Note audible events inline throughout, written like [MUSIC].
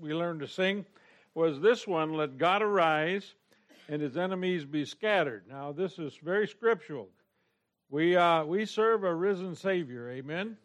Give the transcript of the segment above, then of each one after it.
we learned to sing was this one let God arise and his enemies be scattered. Now, this is very scriptural. We, uh, we serve a risen Savior, amen?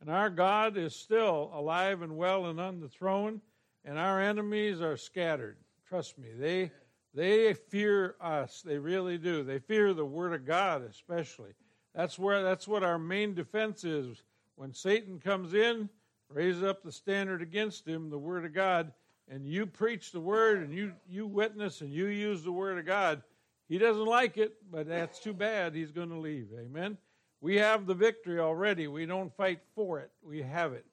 And our God is still alive and well and on the throne, and our enemies are scattered. Trust me, they, they fear us. They really do. They fear the Word of God, especially. That's, where, that's what our main defense is. When Satan comes in, raise up the standard against him, the Word of God, and you preach the Word and you, you witness and you use the Word of God, he doesn't like it, but that's too bad. He's going to leave. Amen. We have the victory already. We don't fight for it. We have it.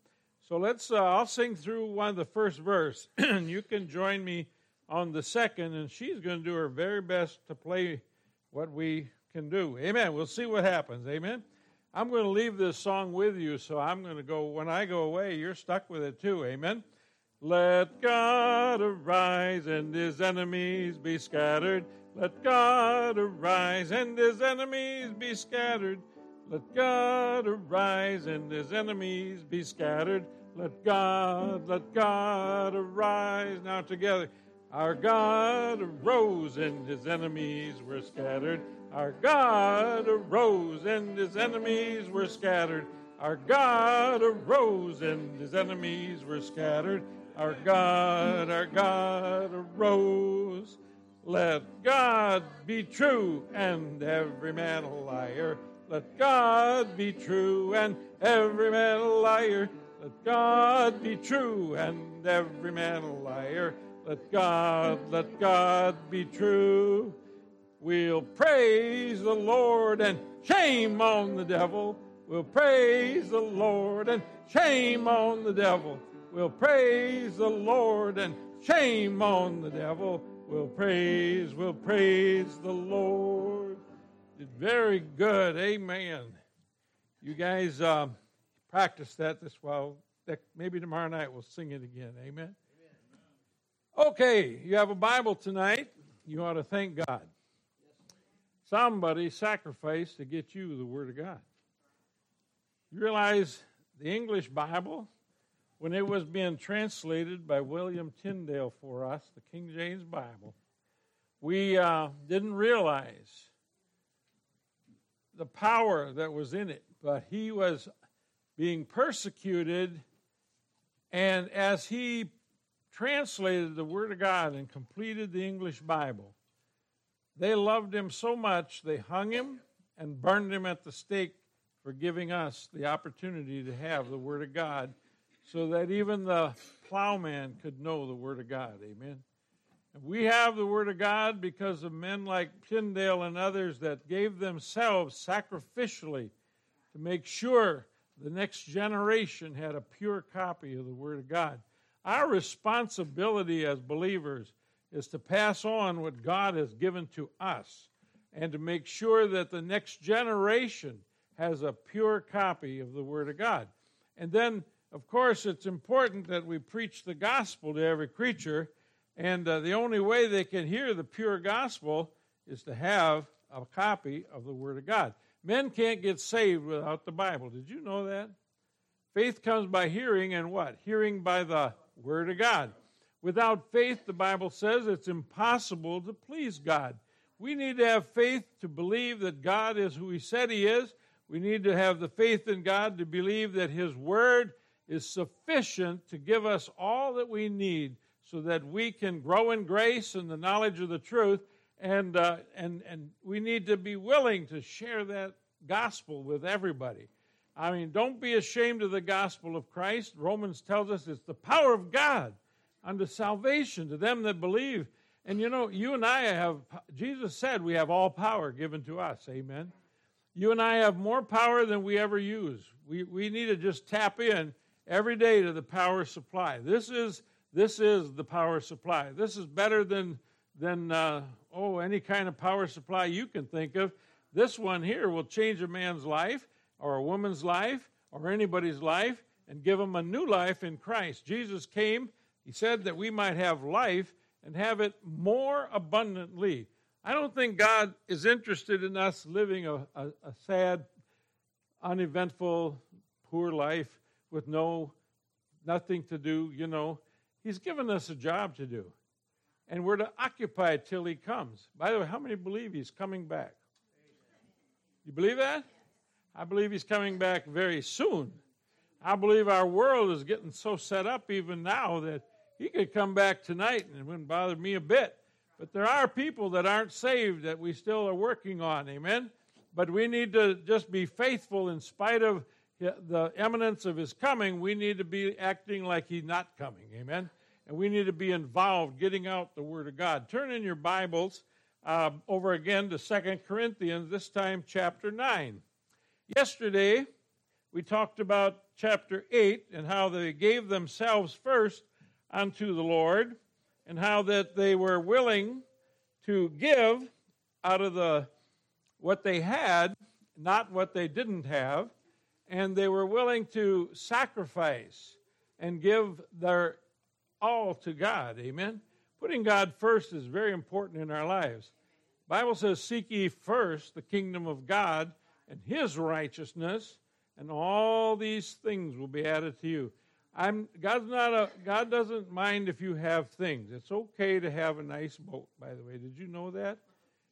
So let's. Uh, I'll sing through one of the first verse, [CLEARS THROAT] and you can join me on the second. And she's going to do her very best to play what we can do. Amen. We'll see what happens. Amen. I'm going to leave this song with you, so I'm going to go. When I go away, you're stuck with it too. Amen. Let God arise and his enemies be scattered. Let God arise and his enemies be scattered. Let God arise and his enemies be scattered. Let God, let God arise. Now together. Our God arose and his enemies were scattered. Our God arose and his enemies were scattered. Our God arose and his enemies were scattered. Our God, our God arose. Let God be true and every man a liar. Let God be true and every man a liar. Let God be true and every man a liar. Let God, let God be true. We'll praise the Lord and shame on the devil. We'll praise the Lord and shame on the devil. We'll praise the Lord and shame on the devil. We'll praise, we'll praise the Lord. Did very good. Amen. You guys uh, practice that this while. Maybe tomorrow night we'll sing it again. Amen. Okay, you have a Bible tonight. You ought to thank God. Somebody sacrificed to get you the Word of God. You realize the English Bible when it was being translated by William Tyndale for us, the King James Bible, we uh, didn't realize the power that was in it. But he was being persecuted, and as he translated the Word of God and completed the English Bible, they loved him so much they hung him and burned him at the stake for giving us the opportunity to have the Word of God so that even the plowman could know the Word of God. Amen. We have the Word of God because of men like Tyndale and others that gave themselves sacrificially to make sure the next generation had a pure copy of the Word of God. Our responsibility as believers is to pass on what God has given to us and to make sure that the next generation has a pure copy of the Word of God. And then of course, it's important that we preach the gospel to every creature, and uh, the only way they can hear the pure gospel is to have a copy of the Word of God. Men can't get saved without the Bible. Did you know that? Faith comes by hearing, and what? Hearing by the Word of God. Without faith, the Bible says it's impossible to please God. We need to have faith to believe that God is who He said He is. We need to have the faith in God to believe that His Word is sufficient to give us all that we need so that we can grow in grace and the knowledge of the truth. And, uh, and, and we need to be willing to share that gospel with everybody. I mean, don't be ashamed of the gospel of Christ. Romans tells us it's the power of God unto salvation to them that believe. And you know, you and I have, Jesus said we have all power given to us. Amen. You and I have more power than we ever use. We, we need to just tap in every day to the power supply. This is this is the power supply. This is better than than uh, oh any kind of power supply you can think of. This one here will change a man's life or a woman's life or anybody's life and give them a new life in Christ. Jesus came. He said that we might have life and have it more abundantly. I don't think God is interested in us living a, a, a sad, uneventful, poor life with no nothing to do, you know. He's given us a job to do. And we're to occupy it till He comes. By the way, how many believe He's coming back? You believe that? I believe He's coming back very soon. I believe our world is getting so set up even now that He could come back tonight and it wouldn't bother me a bit. But there are people that aren't saved that we still are working on. Amen? But we need to just be faithful in spite of the eminence of his coming. We need to be acting like he's not coming. Amen? And we need to be involved getting out the Word of God. Turn in your Bibles uh, over again to Second Corinthians, this time chapter 9. Yesterday, we talked about chapter 8 and how they gave themselves first unto the Lord and how that they were willing to give out of the what they had, not what they didn't have, and they were willing to sacrifice and give their all to God. Amen. Putting God first is very important in our lives. Bible says, "Seek ye first the kingdom of God and His righteousness, and all these things will be added to you." I'm God's not a God doesn't mind if you have things. It's okay to have a nice boat, by the way. Did you know that?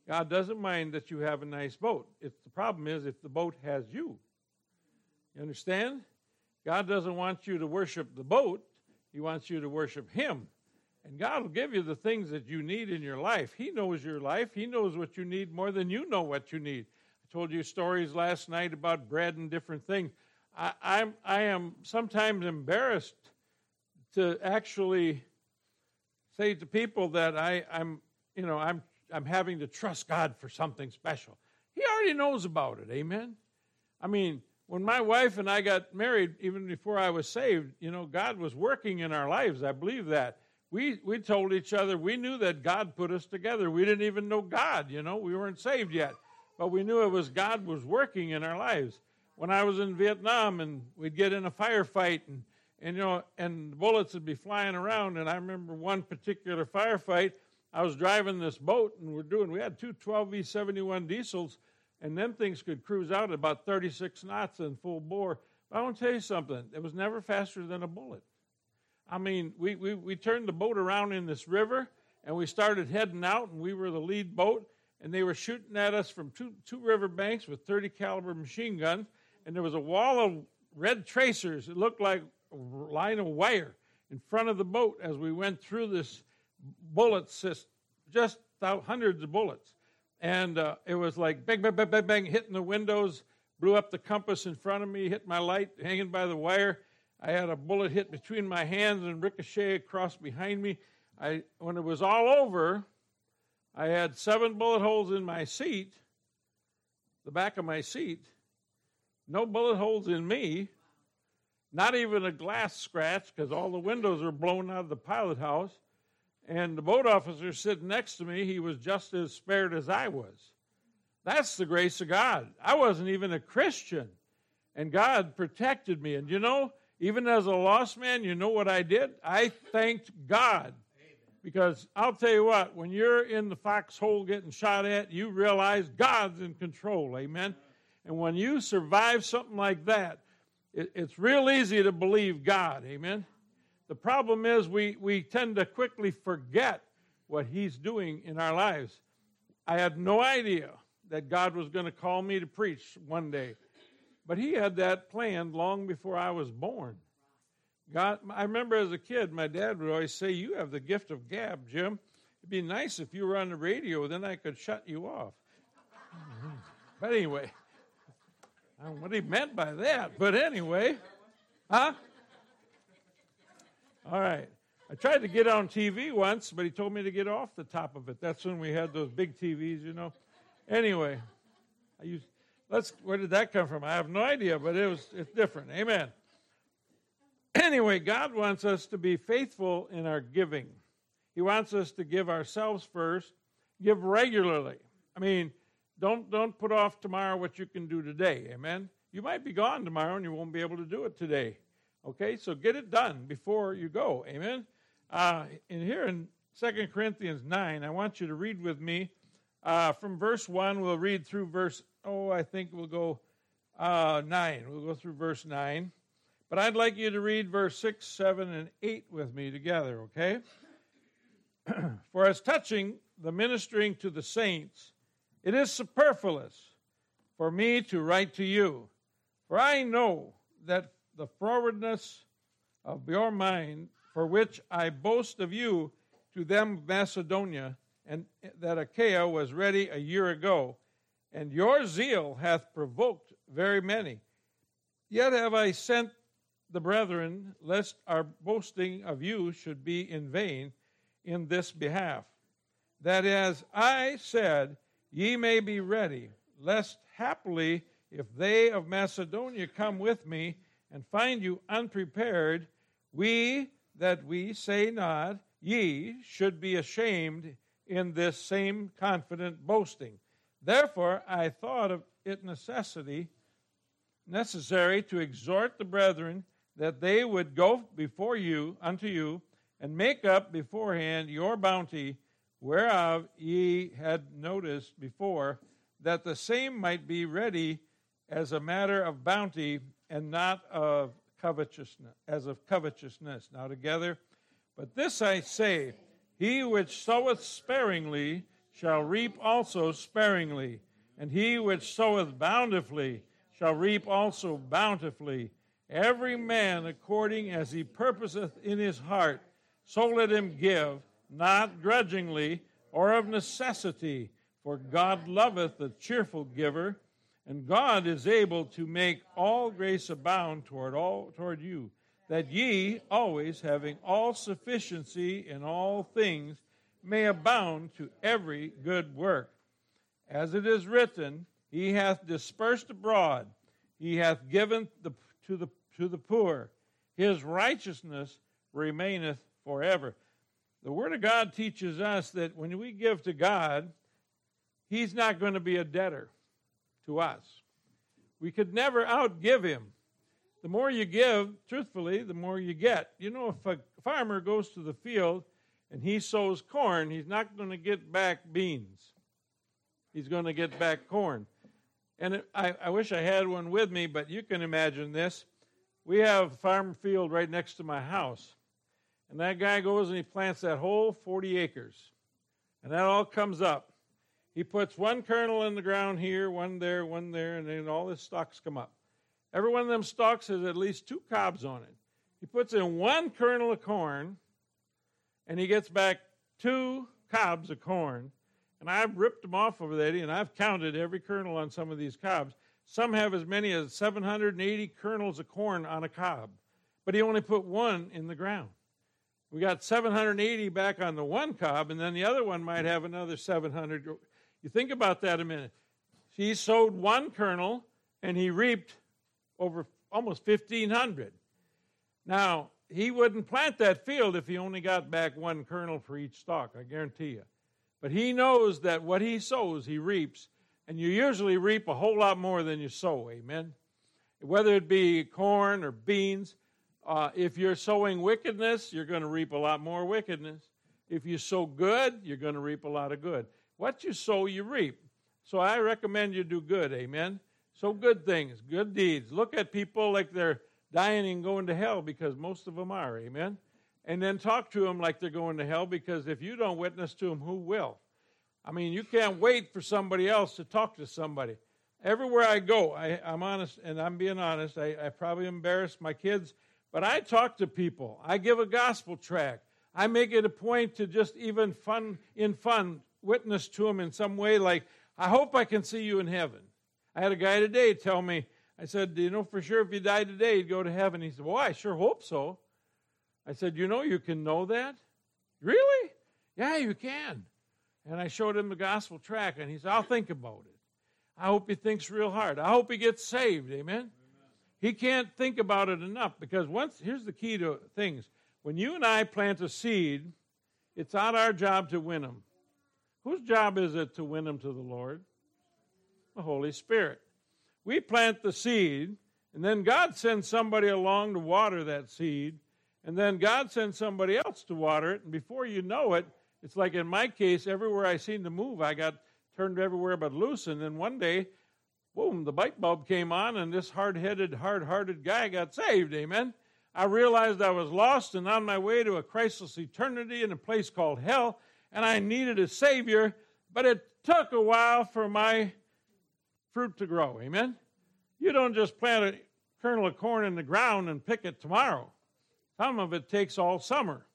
God doesn't mind that you have a nice boat. It's the problem is if the boat has you. You understand? God doesn't want you to worship the boat. He wants you to worship him. And God will give you the things that you need in your life. He knows your life. He knows what you need more than you know what you need. I told you stories last night about bread and different things. I, I'm, I am sometimes embarrassed to actually say to people that I, I'm, you know, I'm, I'm having to trust God for something special. He already knows about it. Amen. I mean, when my wife and I got married, even before I was saved, you know, God was working in our lives. I believe that. We, we told each other we knew that God put us together. We didn't even know God, you know, we weren't saved yet. But we knew it was God was working in our lives when I was in Vietnam and we'd get in a firefight and, and you know, and bullets would be flying around. And I remember one particular firefight, I was driving this boat and we're doing, we had two 12V 71 diesels and them things could cruise out at about 36 knots in full bore. But I want to tell you something, it was never faster than a bullet. I mean, we, we, we turned the boat around in this river and we started heading out and we were the lead boat and they were shooting at us from two, two river banks with 30 caliber machine guns and there was a wall of red tracers. It looked like a line of wire in front of the boat as we went through this bullet system, just hundreds of bullets. And uh, it was like bang, bang, bang, bang, bang, hitting the windows, blew up the compass in front of me, hit my light hanging by the wire. I had a bullet hit between my hands and ricochet across behind me. I, when it was all over, I had seven bullet holes in my seat, the back of my seat, no bullet holes in me, not even a glass scratch because all the windows were blown out of the pilot house. And the boat officer sitting next to me, he was just as spared as I was. That's the grace of God. I wasn't even a Christian, and God protected me. And you know, even as a lost man, you know what I did? I thanked God. Because I'll tell you what, when you're in the foxhole getting shot at, you realize God's in control. Amen. And when you survive something like that, it, it's real easy to believe God. Amen. The problem is we, we tend to quickly forget what He's doing in our lives. I had no idea that God was going to call me to preach one day, but He had that planned long before I was born. God, I remember as a kid, my dad would always say, You have the gift of gab, Jim. It'd be nice if you were on the radio, then I could shut you off. [LAUGHS] but anyway, Don't know what he meant by that, but anyway, huh? All right. I tried to get on TV once, but he told me to get off the top of it. That's when we had those big TVs, you know. Anyway, I used. Let's. Where did that come from? I have no idea, but it was. It's different. Amen. Anyway, God wants us to be faithful in our giving. He wants us to give ourselves first, give regularly. I mean, don't, don't put off tomorrow what you can do today. Amen? You might be gone tomorrow and you won't be able to do it today. Okay, so get it done before you go. Amen? Uh, in here in 2 Corinthians 9, I want you to read with me uh, from verse 1. We'll read through verse, oh, I think we'll go uh, 9. We'll go through verse 9. But I'd like you to read verse 6, 7, and 8 with me together, okay? [CLEARS THROAT] For as touching the ministering to the saints, it is superfluous for me to write to you. For I know that the forwardness of your mind, for which I boast of you to them of Macedonia, and that Achaia was ready a year ago, and your zeal hath provoked very many. Yet have I sent the brethren, lest our boasting of you should be in vain in this behalf. That as I said, ye may be ready, lest haply if they of Macedonia come with me and find you unprepared, we that we say not, ye should be ashamed in this same confident boasting. Therefore I thought of it necessity necessary to exhort the brethren that they would go before you unto you and make up beforehand your bounty whereof ye had noticed before that the same might be ready as a matter of bounty and not of covetousness, as of covetousness. Now together, but this I say, he which soweth sparingly shall reap also sparingly, and he which soweth bountifully shall reap also bountifully. Every man according as he purposeth in his heart, so let him give, not grudgingly or of necessity for God loveth the cheerful giver, and God is able to make all grace abound toward all toward you, that ye always having all sufficiency in all things may abound to every good work. As it is written, He hath dispersed abroad, He hath given the, to the to the poor. His righteousness remaineth forever. The Word of God teaches us that when we give to God, He's not going to be a debtor to us. We could never outgive him. The more you give, truthfully, the more you get. You know, if a farmer goes to the field and he sows corn, he's not going to get back beans. He's going to get back corn. And it, I, I wish I had one with me, but you can imagine this. We have a farm field right next to my house. And that guy goes and he plants that whole 40 acres. And that all comes up. He puts one kernel in the ground here, one there, one there, and then all his stalks come up. Every one of them stalks has at least two cobs on it. He puts in one kernel of corn, and he gets back two cobs of corn. And I've ripped them off over there, and I've counted every kernel on some of these cobs. Some have as many as 780 kernels of corn on a cob, but he only put one in the ground. We got 780 back on the one cob, and then the other one might have another 700 you think about that a minute. He sowed one kernel and he reaped over almost 1,500. Now, he wouldn't plant that field if he only got back one kernel for each stalk, I guarantee you. But he knows that what he sows, he reaps. And you usually reap a whole lot more than you sow, amen? Whether it be corn or beans, uh, if you're sowing wickedness, you're going to reap a lot more wickedness. If you sow good, you're going to reap a lot of good. What you sow, you reap. So I recommend you do good. Amen. So good things, good deeds. Look at people like they're dying and going to hell because most of them are. Amen. And then talk to them like they're going to hell because if you don't witness to them, who will? I mean, you can't wait for somebody else to talk to somebody. Everywhere I go, I, am honest, and I'm being honest. I, I probably embarrass my kids, but I talk to people. I give a gospel tract. I make it a point to just even fun in fun witness to them in some way, like, I hope I can see you in heaven. I had a guy today tell me, I said, Do you know for sure if you die today, you'd go to heaven? He said, Well, I sure hope so. I said, You know, you can know that? Really? Yeah, you can. And I showed him the gospel tract, and he said, I'll think about it. I hope he thinks real hard. I hope he gets saved. Amen? He can't think about it enough because once, here's the key to things. When you and I plant a seed, it's not our job to win them. Whose job is it to win them to the Lord? The Holy Spirit. We plant the seed, and then God sends somebody along to water that seed, and then God sends somebody else to water it, and before you know it, it's like in my case, everywhere I seem to move, I got turned everywhere but loose, and then one day boom, the light bulb came on, and this hard headed, hard hearted guy got saved. Amen. I realized I was lost and on my way to a Christless eternity in a place called hell, and I needed a Savior, but it took a while for my fruit to grow. Amen. You don't just plant a kernel of corn in the ground and pick it tomorrow. Some of it takes all summer.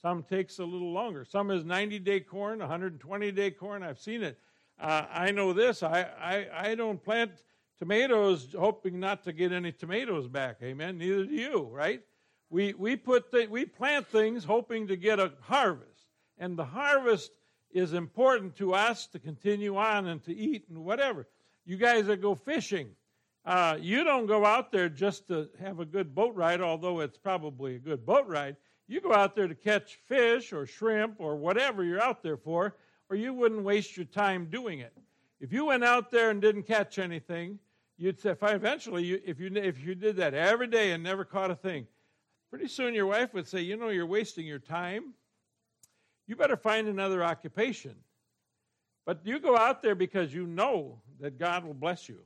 Some takes a little longer. Some is 90 day corn, 120 day corn. I've seen it. Uh, I know this. I, I, I don't plant tomatoes hoping not to get any tomatoes back. Amen. Neither do you, right? We, we, put th- we plant things hoping to get a harvest. And the harvest is important to us to continue on and to eat and whatever. You guys that go fishing, uh, you don't go out there just to have a good boat ride, although it's probably a good boat ride. You go out there to catch fish or shrimp or whatever you're out there for, or you wouldn't waste your time doing it. If you went out there and didn't catch anything, you'd say, eventually, you, if, you, if you did that every day and never caught a thing, pretty soon your wife would say, You know, you're wasting your time. You better find another occupation. But you go out there because you know that God will bless you.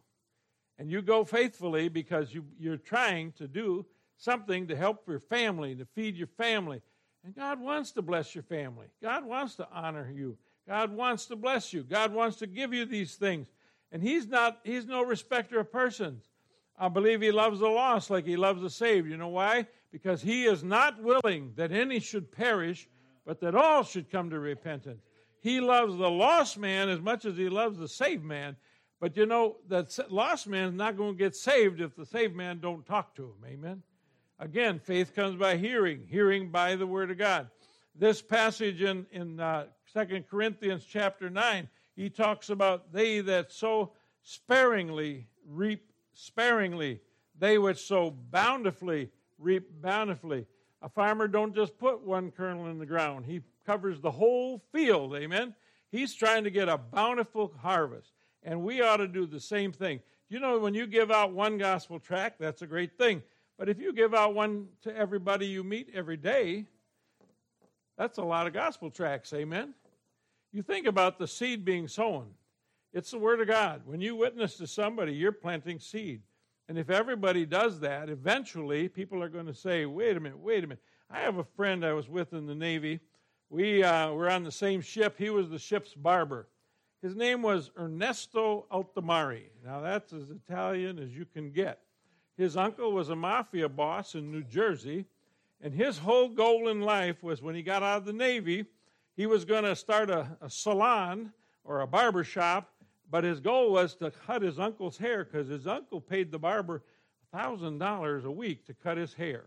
And you go faithfully because you, you're trying to do something to help your family, to feed your family. And God wants to bless your family. God wants to honor you. God wants to bless you. God wants to give you these things. And He's not, He's no respecter of persons. I believe He loves the lost like He loves the saved. You know why? Because He is not willing that any should perish, but that all should come to repentance. He loves the lost man as much as He loves the saved man. But you know, that lost man is not going to get saved if the saved man don't talk to him. Amen? Again, faith comes by hearing, hearing by the word of God. This passage in, in uh, 2 Corinthians chapter 9, he talks about they that sow sparingly reap sparingly. They which sow bountifully reap bountifully. A farmer don't just put one kernel in the ground. He covers the whole field. Amen. He's trying to get a bountiful harvest. And we ought to do the same thing. You know, when you give out one gospel tract, that's a great thing. But if you give out one to everybody you meet every day, that's a lot of gospel tracts. Amen. You think about the seed being sown. It's the Word of God. When you witness to somebody, you're planting seed. And if everybody does that, eventually people are going to say, wait a minute, wait a minute. I have a friend I was with in the Navy. We uh, were on the same ship. He was the ship's barber. His name was Ernesto Altamari. Now, that's as Italian as you can get. His uncle was a mafia boss in New Jersey, and his whole goal in life was when he got out of the Navy, he was going to start a, a salon or a barber shop, but his goal was to cut his uncle's hair because his uncle paid the barber $1,000 a week to cut his hair.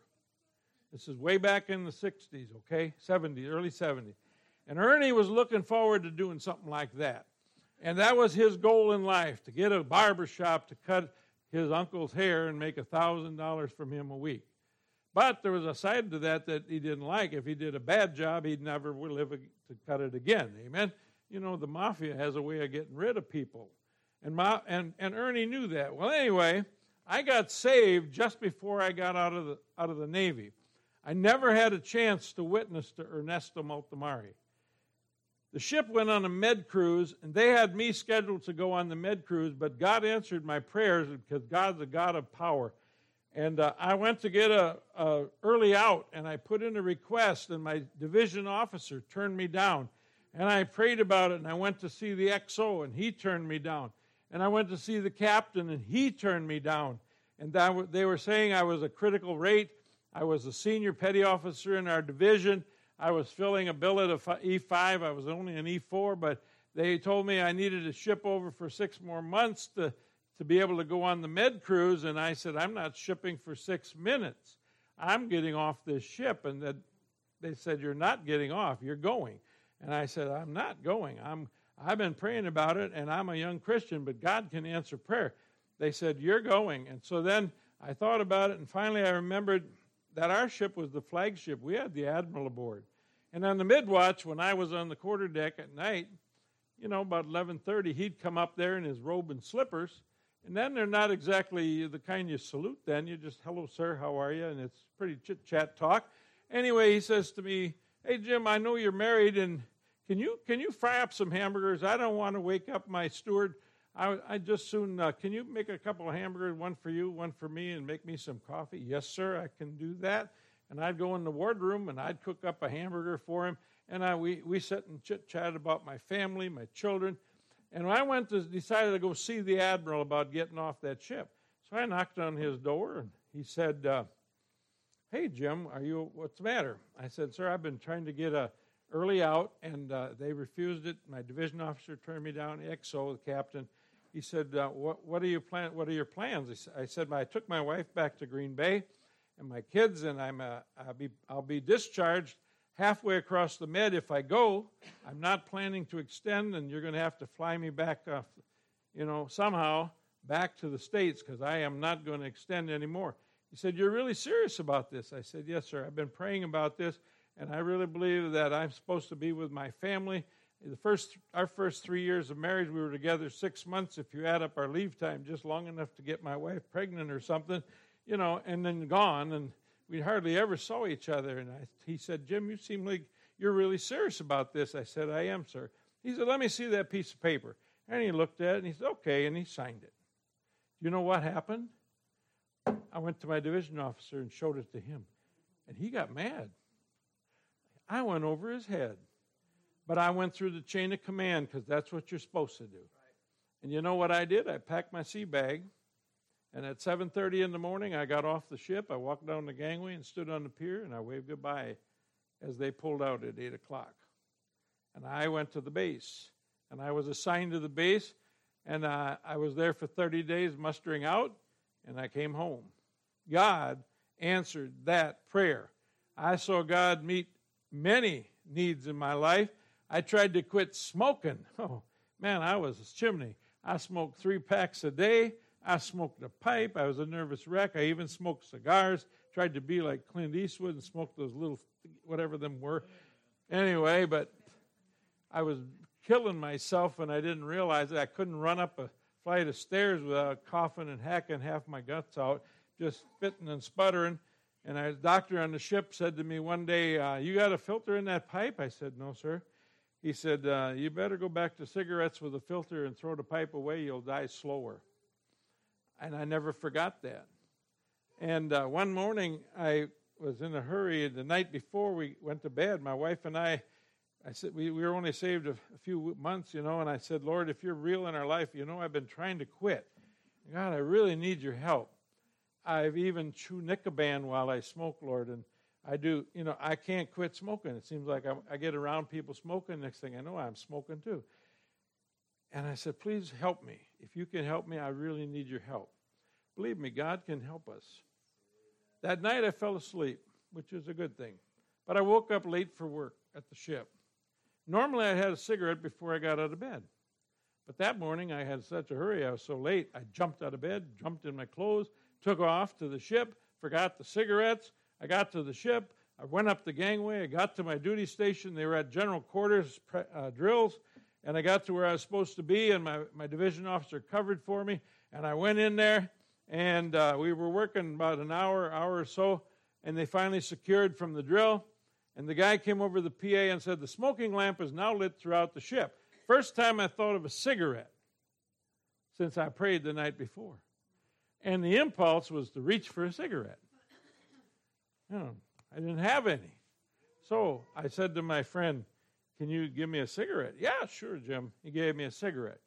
This is way back in the 60s, okay? 70s, early 70s. And Ernie was looking forward to doing something like that. And that was his goal in life to get a barber shop to cut his uncle's hair and make a $1,000 from him a week. But there was a side to that that he didn't like. If he did a bad job, he'd never live to cut it again. Amen? You know, the mafia has a way of getting rid of people. And, and, and Ernie knew that. Well, anyway, I got saved just before I got out of the, out of the Navy. I never had a chance to witness to Ernesto Maltamari. The ship went on a med cruise, and they had me scheduled to go on the med cruise, but God answered my prayers because God's a God of power. And uh, I went to get a, a, early out, and I put in a request, and my division officer turned me down. And I prayed about it, and I went to see the XO, and he turned me down. And I went to see the captain, and he turned me down. And that, they were saying I was a critical rate. I was a senior petty officer in our division, I was filling a billet of E5. I was only an E4, but they told me I needed to ship over for six more months to, to be able to go on the med cruise. And I said, I'm not shipping for six minutes. I'm getting off this ship. And that they said, You're not getting off, you're going. And I said, I'm not going. I'm, I've been praying about it, and I'm a young Christian, but God can answer prayer. They said, You're going. And so then I thought about it, and finally I remembered that our ship was the flagship. We had the admiral aboard. And on the midwatch, when I was on the quarter deck at night, you know, about 11:30, he'd come up there in his robe and slippers. And then they're not exactly the kind you salute. Then you just, "Hello, sir, how are you?" And it's pretty chit chat talk. Anyway, he says to me, "Hey, Jim, I know you're married, and can you can you fry up some hamburgers? I don't want to wake up my steward. I, I just soon, uh, can you make a couple of hamburgers, one for you, one for me, and make me some coffee? Yes, sir, I can do that. And I'd go in the wardroom and I'd cook up a hamburger for him. And I, we, we sit and chit chat about my family, my children. And I went to decided to go see the admiral about getting off that ship. So I knocked on his door and he said, uh, "Hey Jim, are you? What's the matter?" I said, "Sir, I've been trying to get a early out, and uh, they refused it. My division officer turned me down. XO, the captain, he said, uh, what, what, are you plan- What are your plans?" I said, "I took my wife back to Green Bay, and my kids, and I'm I'll be I'll be discharged." Halfway across the med, if I go, I'm not planning to extend, and you're going to have to fly me back, uh, you know, somehow back to the States because I am not going to extend anymore. He said, You're really serious about this? I said, Yes, sir. I've been praying about this, and I really believe that I'm supposed to be with my family. The first, our first three years of marriage, we were together six months. If you add up our leave time, just long enough to get my wife pregnant or something, you know, and then gone, and we hardly ever saw each other. And I, he said, Jim, you seem like you're really serious about this. I said, I am, sir. He said, Let me see that piece of paper. And he looked at it and he said, Okay, and he signed it. Do you know what happened? I went to my division officer and showed it to him, and he got mad. I went over his head. But I went through the chain of command because that's what you're supposed to do. And you know what I did? I packed my sea bag, and at 7:30 in the morning, I got off the ship. I walked down the gangway and stood on the pier, and I waved goodbye as they pulled out at 8 o'clock. And I went to the base, and I was assigned to the base, and uh, I was there for 30 days mustering out, and I came home. God answered that prayer. I saw God meet many needs in my life. I tried to quit smoking. [LAUGHS] Oh, man, I was a chimney. I smoked three packs a day. I smoked a pipe. I was a nervous wreck. I even smoked cigars. Tried to be like Clint Eastwood and smoke those little, whatever them were. Anyway, but I was killing myself and I didn't realize it. I couldn't run up a flight of stairs without coughing and hacking half my guts out, just spitting and sputtering. And a doctor on the ship said to me one day, uh, You got a filter in that pipe? I said, No, sir. He said, uh, You better go back to cigarettes with a filter and throw the pipe away. You'll die slower. And I never forgot that. And uh, one morning, I was in a hurry. The night before we went to bed, my wife and I I said, we, we were only saved a, a, few months, you know, and I said, Lord, if you're real in our life, you know, I've been trying to quit. God, I really need your help. I've even chewed Nicoban while I smoke, Lord, and I do, you know, I can't quit smoking. It seems like I, I get around people smoking. Next thing I know, I'm smoking too. And I said, please help me. If you can help me, I really need your help. Believe me, God can help us. That night I fell asleep, which is a good thing. But I woke up late for work at the ship. Normally, I had a cigarette before I got out of bed. But that morning, I had such a hurry, I was so late, I jumped out of bed, jumped in my clothes, took off to the ship, forgot the cigarettes. I got to the ship, I went up the gangway, I got to my duty station. They were at general quarters uh, drills, and I got to where I was supposed to be, and my, my division officer covered for me. And I went in there, and uh, we were working about an hour, hour or so, and they finally secured from the drill. And the guy came over the PA and said, The smoking lamp is now lit throughout the ship. First time I thought of a cigarette since I prayed the night before. And the impulse was to reach for a cigarette. You know, I didn't have any. So I said to my friend, Can you give me a cigarette? Yeah, sure, Jim. He gave me a cigarette.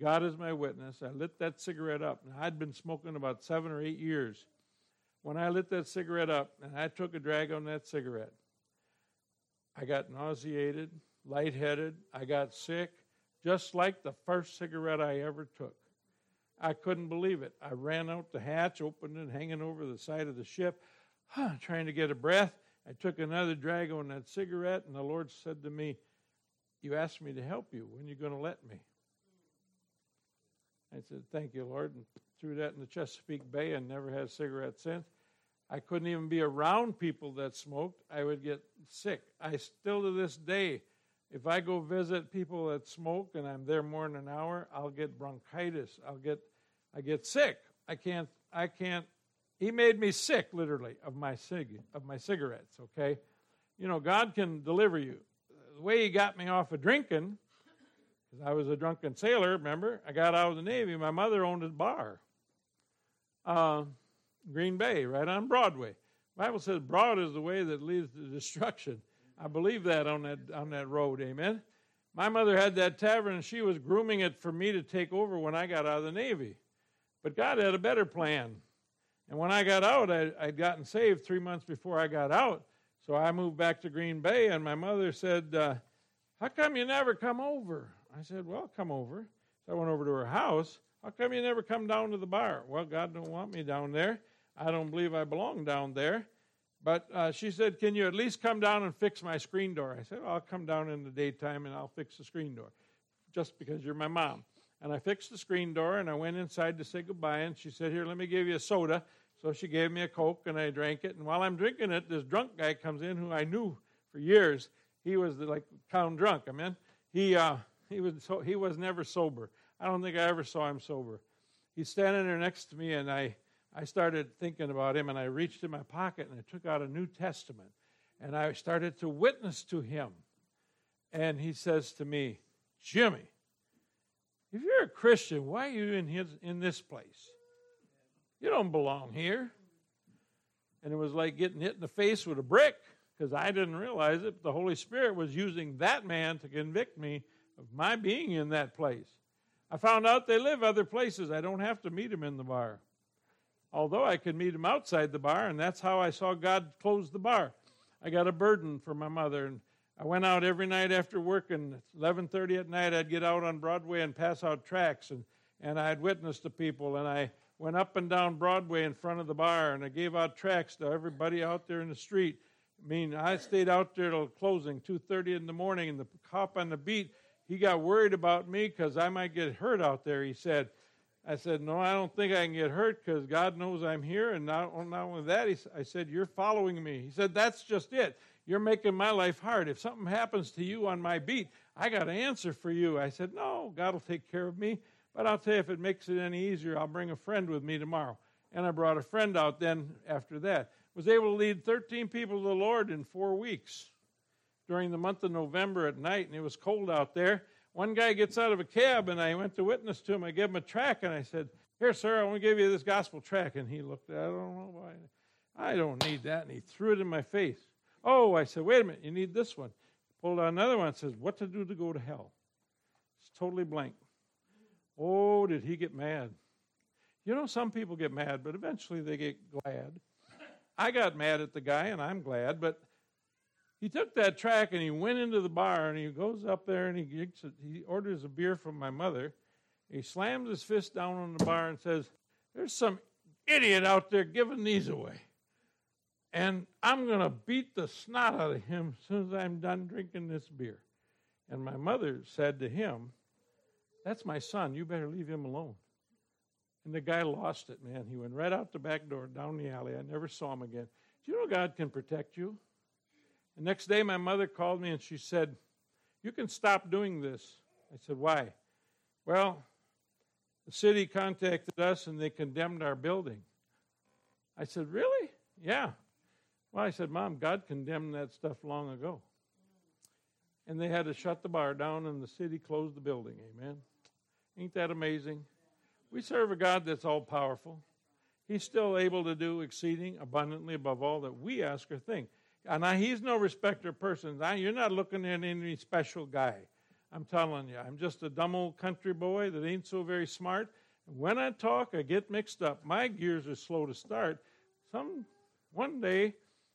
God is my witness. I lit that cigarette up. Now, I'd been smoking about seven or eight years. When I lit that cigarette up and I took a drag on that cigarette, I got nauseated, lightheaded, I got sick, just like the first cigarette I ever took. I couldn't believe it. I ran out the hatch, opened it, hanging over the side of the ship, [SIGHS] trying to get a breath. I took another drag on that cigarette, and the Lord said to me, You asked me to help you. When are you going to let me? I said, Thank you, Lord, and threw that in the Chesapeake Bay and never had a cigarette since. I couldn't even be around people that smoked. I would get sick. I still to this day, if I go visit people that smoke and I'm there more than an hour, I'll get bronchitis. I'll get I get sick. I can't I can't he made me sick literally of my cig of my cigarettes, okay? You know, God can deliver you. Way he got me off of drinking because I was a drunken sailor. Remember, I got out of the Navy. My mother owned a bar, uh, Green Bay, right on Broadway. Bible says broad is the way that leads to destruction. I believe that on that on that road. Amen. My mother had that tavern, and she was grooming it for me to take over when I got out of the Navy. But God had a better plan. And when I got out, I, would gotten saved three months before I got out. So I moved back to Green Bay, and my mother said, uh, How come you never come over? I said, Well, come over. So I went over to her house. How come you never come down to the bar? Well, God don't want me down there. I don't believe I belong down there. But uh, she said, Can you at least come down and fix my screen door? I said, well, I'll come down in the daytime and I'll fix the screen door, just because you're my mom. And I fixed the screen door and I went inside to say goodbye. And she said, Here, let me give you a soda. So she gave me a Coke and I drank it. And while I'm drinking it, this drunk guy comes in who I knew for years. He was like town drunk. I mean, he, uh, he, was so, he was never sober. I don't think I ever saw him sober. He's standing there next to me and I, I started thinking about him and I reached in my pocket and I took out a New Testament and I started to witness to him. And he says to me, Jimmy, if you're a Christian, why are you in, his, in this place? You don't belong here. And it was like getting hit in the face with a brick because I didn't realize it. the Holy Spirit was using that man to convict me of my being in that place. I found out they live other places. I don't have to meet them in the bar. Although I could meet them outside the bar, and that's how I saw God close the bar. I got a burden for my mother, and I went out every night after work, and 11:30 at night I'd get out on Broadway and pass out tracts, and and I'd witness to people, and I went up and down Broadway in front of the bar, and I gave out tracts to everybody out there in the street. I mean, I stayed out there till closing, 2:30 in the morning, and the cop on the beat, he got worried about me because I might get hurt out there. He said, I said, no, I don't think I can get hurt because God knows I'm here. And not, not only that, he, I said, you're following me. He said, that's just it. You're making my life hard. If something happens to you on my beat, I got an answer for you. I said, no, God will take care of me. But I'll tell you, if it makes it any easier, I'll bring a friend with me tomorrow. And I brought a friend out then after that. Was able to lead 13 people to the Lord in four weeks during the month of November at night, and it was cold out there. One guy gets out of a cab, and I went to witness to him. I gave him a track, and I said, Here, sir, I want to give you this gospel track. And he looked at it, I don't know why. I don't need that. And he threw it in my face. Oh, I said, Wait a minute, you need this one. Pulled out another one, says, What to do to go to hell? It's totally blank. Oh, did he get mad? You know, some people get mad, but eventually they get glad. I got mad at the guy, and I'm glad, but he took that track and he went into the bar and he goes up there and he he orders a beer from my mother. He slams his fist down on the bar and says, "There's some idiot out there giving these away, and I'm going to beat the snot out of him as soon as I'm done drinking this beer." And my mother said to him, that's my son. You better leave him alone. And the guy lost it, man. He went right out the back door, down the alley. I never saw him again. Do you know God can protect you? The next day, my mother called me and she said, You can stop doing this. I said, Why? Well, the city contacted us and they condemned our building. I said, Really? Yeah. Well, I said, Mom, God condemned that stuff long ago. And they had to shut the bar down and the city closed the building. Amen. Ain't that amazing? We serve a God that's all powerful. He's still able to do exceeding abundantly above all that we ask or think. And now he's no respecter of persons. You're not looking at any special guy. I'm telling you, I'm just a dumb old country boy that ain't so very smart. When I talk, I get mixed up. My gears are slow to start. Some one day,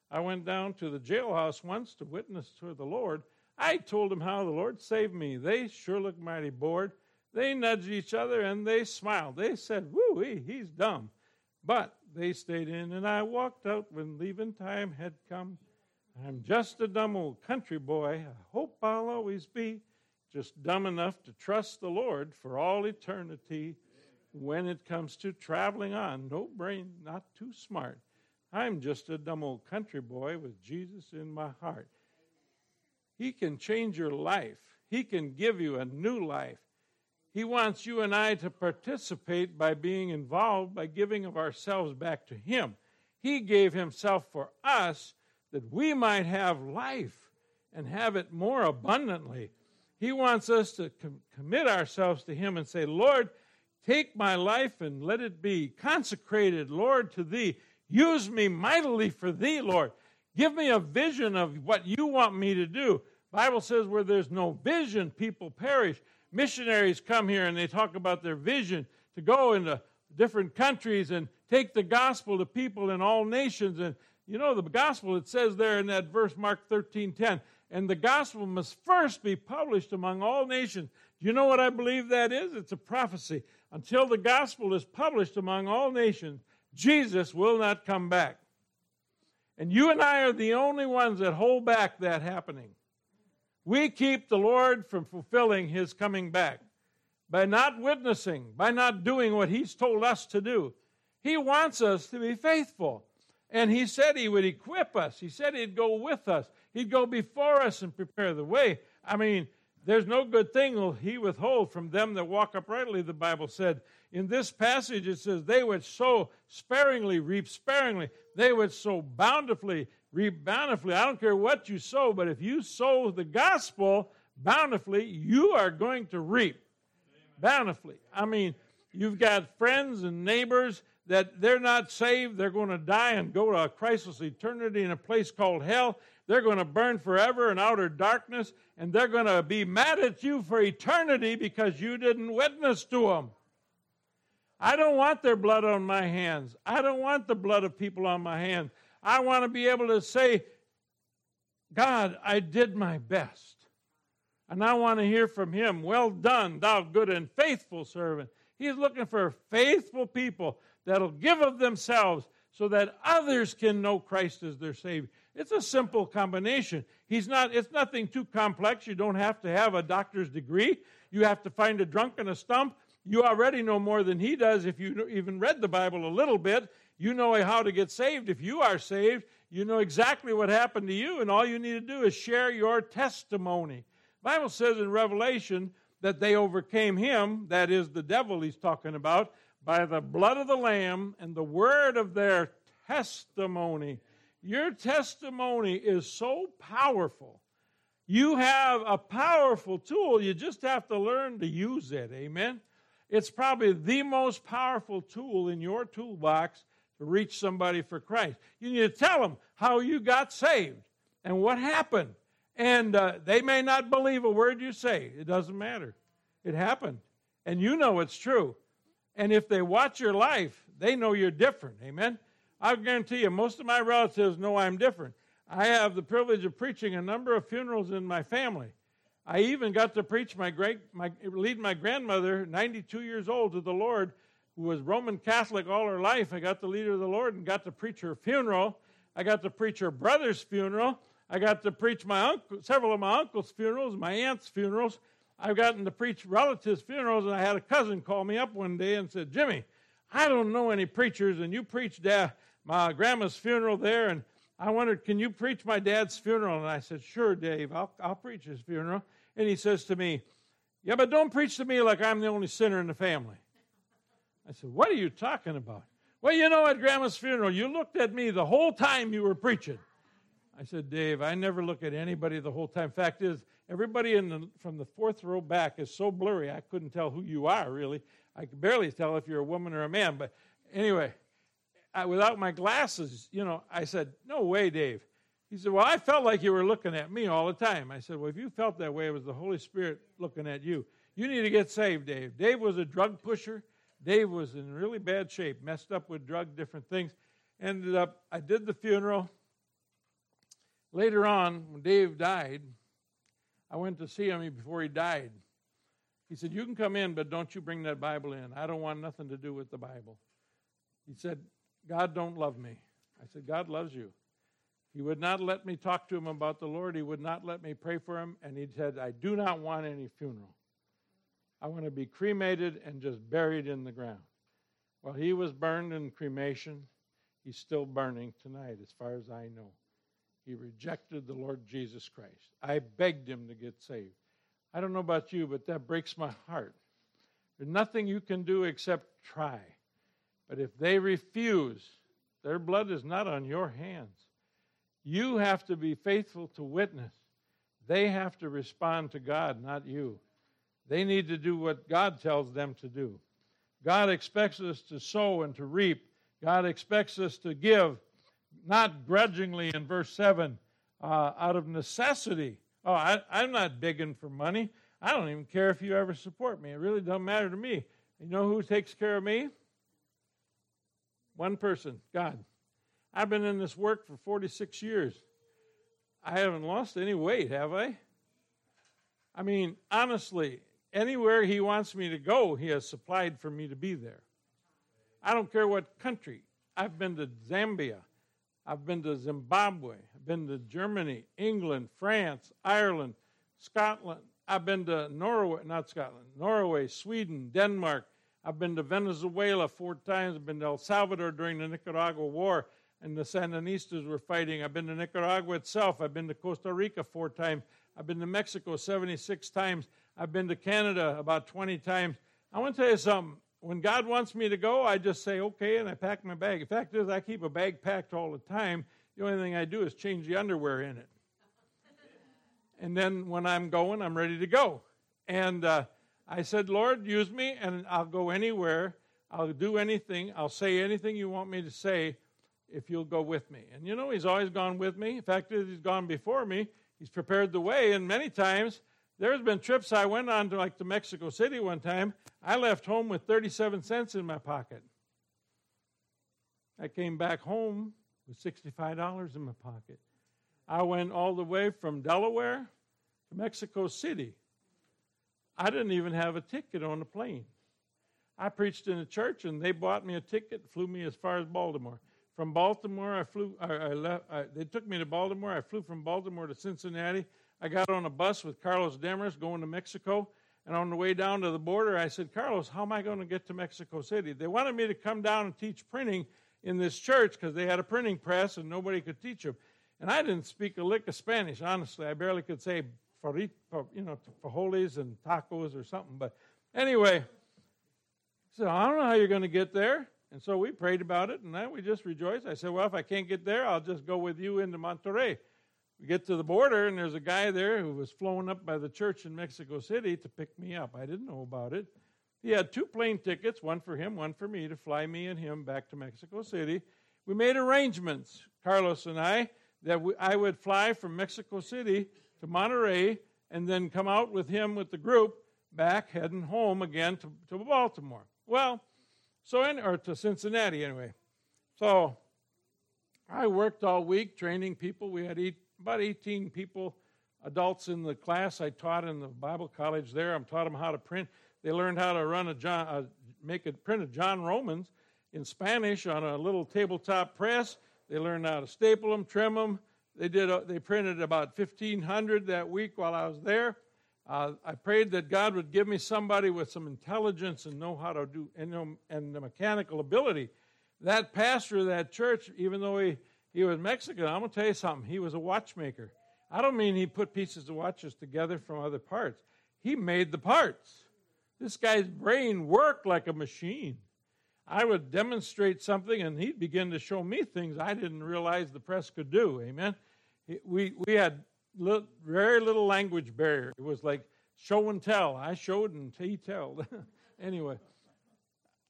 I went down to the jailhouse once to witness to the Lord. I told them how the Lord saved me. They sure looked mighty bored. They nudged each other and they smiled. They said, Woo, he's dumb. But they stayed in, and I walked out when leaving time had come. I'm just a dumb old country boy. I hope I'll always be just dumb enough to trust the Lord for all eternity. When it comes to traveling on, no brain, not too smart. I'm just a dumb old country boy with Jesus in my heart. He can change your life, He can give you a new life. He wants you and I to participate by being involved, by giving of ourselves back to Him. He gave Himself for us that we might have life and have it more abundantly. He wants us to com- commit ourselves to Him and say, Lord, take my life and let it be consecrated, Lord, to Thee. Use me mightily for Thee, Lord. Give me a vision of what you want me to do. Bible says where there's no vision, people perish. Missionaries come here and they talk about their vision to go into different countries and take the gospel to people in all nations. And you know the gospel, it says there in that verse, Mark 13 10, and the gospel must first be published among all nations. Do you know what I believe that is? It's a prophecy. Until the gospel is published among all nations, Jesus will not come back. And you and I are the only ones that hold back that happening. We keep the Lord from fulfilling his coming back by not witnessing, by not doing what he's told us to do. He wants us to be faithful. And he said he would equip us. He said he'd go with us. He'd go before us and prepare the way. I mean, there's no good thing will he withhold from them that walk uprightly, the Bible said. In this passage, it says, They would sow sparingly, reap sparingly. They would sow bountifully, reap bountifully. I don't care what you sow, but if you sow the gospel bountifully, you are going to reap bountifully. I mean, you've got friends and neighbors that they're not saved. They're going to die and go to a Christless eternity in a place called hell. They're going to burn forever in outer darkness, and they're going to be mad at you for eternity because you didn't witness to them. I don't want their blood on my hands. I don't want the blood of people on my hands. I want to be able to say, God, I did my best. And I want to hear from him, Well done, thou good and faithful servant. He's looking for faithful people that'll give of themselves so that others can know Christ as their Savior. It's a simple combination. He's not, it's nothing too complex. You don't have to have a doctor's degree. You have to find a drunk and a stump. You already know more than he does if you even read the Bible a little bit. You know how to get saved. If you are saved, you know exactly what happened to you, and all you need to do is share your testimony. The Bible says in Revelation that they overcame him, that is the devil he's talking about, by the blood of the Lamb and the word of their testimony. Your testimony is so powerful. You have a powerful tool. You just have to learn to use it. Amen. It's probably the most powerful tool in your toolbox to reach somebody for Christ. You need to tell them how you got saved and what happened. And uh, they may not believe a word you say. It doesn't matter. It happened. And you know it's true. And if they watch your life, they know you're different. Amen. I guarantee you, most of my relatives know I'm different. I have the privilege of preaching a number of funerals in my family. I even got to preach my great, my, lead my grandmother, 92 years old, to the Lord, who was Roman Catholic all her life. I got to lead her to the Lord and got to preach her funeral. I got to preach her brother's funeral. I got to preach my uncle, several of my uncle's funerals, my aunt's funerals. I've gotten to preach relatives' funerals, and I had a cousin call me up one day and said, Jimmy, I don't know any preachers, and you preached my grandma's funeral there, and I wondered, can you preach my dad's funeral? And I said, sure, Dave, I'll, I'll preach his funeral. And he says to me, yeah, but don't preach to me like I'm the only sinner in the family. I said, what are you talking about? Well, you know, at grandma's funeral, you looked at me the whole time you were preaching. I said, Dave, I never look at anybody the whole time. Fact is, everybody in the, from the fourth row back is so blurry, I couldn't tell who you are, really. I could barely tell if you're a woman or a man. But anyway, I, without my glasses, you know, I said, No way, Dave. He said, Well, I felt like you were looking at me all the time. I said, Well, if you felt that way, it was the Holy Spirit looking at you. You need to get saved, Dave. Dave was a drug pusher. Dave was in really bad shape, messed up with drug, different things. Ended up, I did the funeral. Later on, when Dave died, I went to see him before he died. He said, You can come in, but don't you bring that Bible in. I don't want nothing to do with the Bible. He said, God don't love me. I said, God loves you. He would not let me talk to him about the Lord. He would not let me pray for him. And he said, I do not want any funeral. I want to be cremated and just buried in the ground. Well, he was burned in cremation. He's still burning tonight, as far as I know. He rejected the Lord Jesus Christ. I begged him to get saved. I don't know about you, but that breaks my heart. There's nothing you can do except try. But if they refuse, their blood is not on your hands. You have to be faithful to witness. They have to respond to God, not you. They need to do what God tells them to do. God expects us to sow and to reap. God expects us to give, not grudgingly in verse 7, uh, out of necessity. Oh, I, I'm not begging for money. I don't even care if you ever support me. It really doesn't matter to me. You know who takes care of me? One person, God. I've been in this work for 46 years. I haven't lost any weight, have I? I mean, honestly, anywhere He wants me to go, He has supplied for me to be there. I don't care what country. I've been to Zambia. I've been to Zimbabwe. I've been to Germany, England, France, Ireland, Scotland. I've been to Norway, not Scotland, Norway, Sweden, Denmark. I've been to Venezuela four times. I've been to El Salvador during the Nicaragua War and the Sandinistas were fighting. I've been to Nicaragua itself. I've been to Costa Rica four times. I've been to Mexico 76 times. I've been to Canada about 20 times. I want to tell you something. When God wants me to go, I just say, okay, and I pack my bag. The fact is, I keep a bag packed all the time. The only thing I do is change the underwear in it. [LAUGHS] and then when I'm going, I'm ready to go. And uh, I said, Lord, use me, and I'll go anywhere. I'll do anything. I'll say anything you want me to say if you'll go with me. And you know, He's always gone with me. In fact, He's gone before me. He's prepared the way, and many times there's been trips I went on to, like to Mexico City one time. I left home with 37 cents in my pocket. I came back home with $65 in my pocket. I went all the way from Delaware to Mexico City. I didn't even have a ticket on the plane. I preached in a church, and they bought me a ticket, flew me as far as Baltimore. From Baltimore, I flew. I, I left. I, they took me to Baltimore. I flew from Baltimore to Cincinnati. I got on a bus with Carlos Demers going to Mexico. And on the way down to the border, I said, Carlos, how am I going to get to Mexico City? They wanted me to come down and teach printing in this church because they had a printing press and nobody could teach them. And I didn't speak a lick of Spanish, honestly. I barely could say, you know, frijoles and tacos or something. But anyway, so I don't know how you're going to get there. And so we prayed about it, and then we just rejoiced. I said, Well, if I can't get there, I'll just go with you into Monterrey. We get to the border, and there's a guy there who was flown up by the church in Mexico City to pick me up. I didn't know about it. He had two plane tickets, one for him, one for me, to fly me and him back to Mexico City. We made arrangements, Carlos and I, that we, I would fly from Mexico City to Monterrey and then come out with him with the group back heading home again to, to Baltimore. Well, so in, or to Cincinnati anyway. So I worked all week training people. We had eight, about 18 people, adults in the class I taught in the Bible college there. I taught them how to print. They learned how to run a John, uh, make a print of John Romans in Spanish on a little tabletop press. They learned how to staple them, trim them. They did. They printed about 1,500 that week while I was there. Uh, I prayed that God would give me somebody with some intelligence and know how to do and, and the mechanical ability. That pastor of that church, even though he, he was Mexican, I'm going to tell you something. He was a watchmaker. I don't mean he put pieces of watches together from other parts. He made the parts. This guy's brain worked like a machine. I would demonstrate something, and he'd begin to show me things I didn't realize the press could do. Amen. We, we had little, very little language barrier. It was like show and tell. I showed and he told. [LAUGHS] anyway,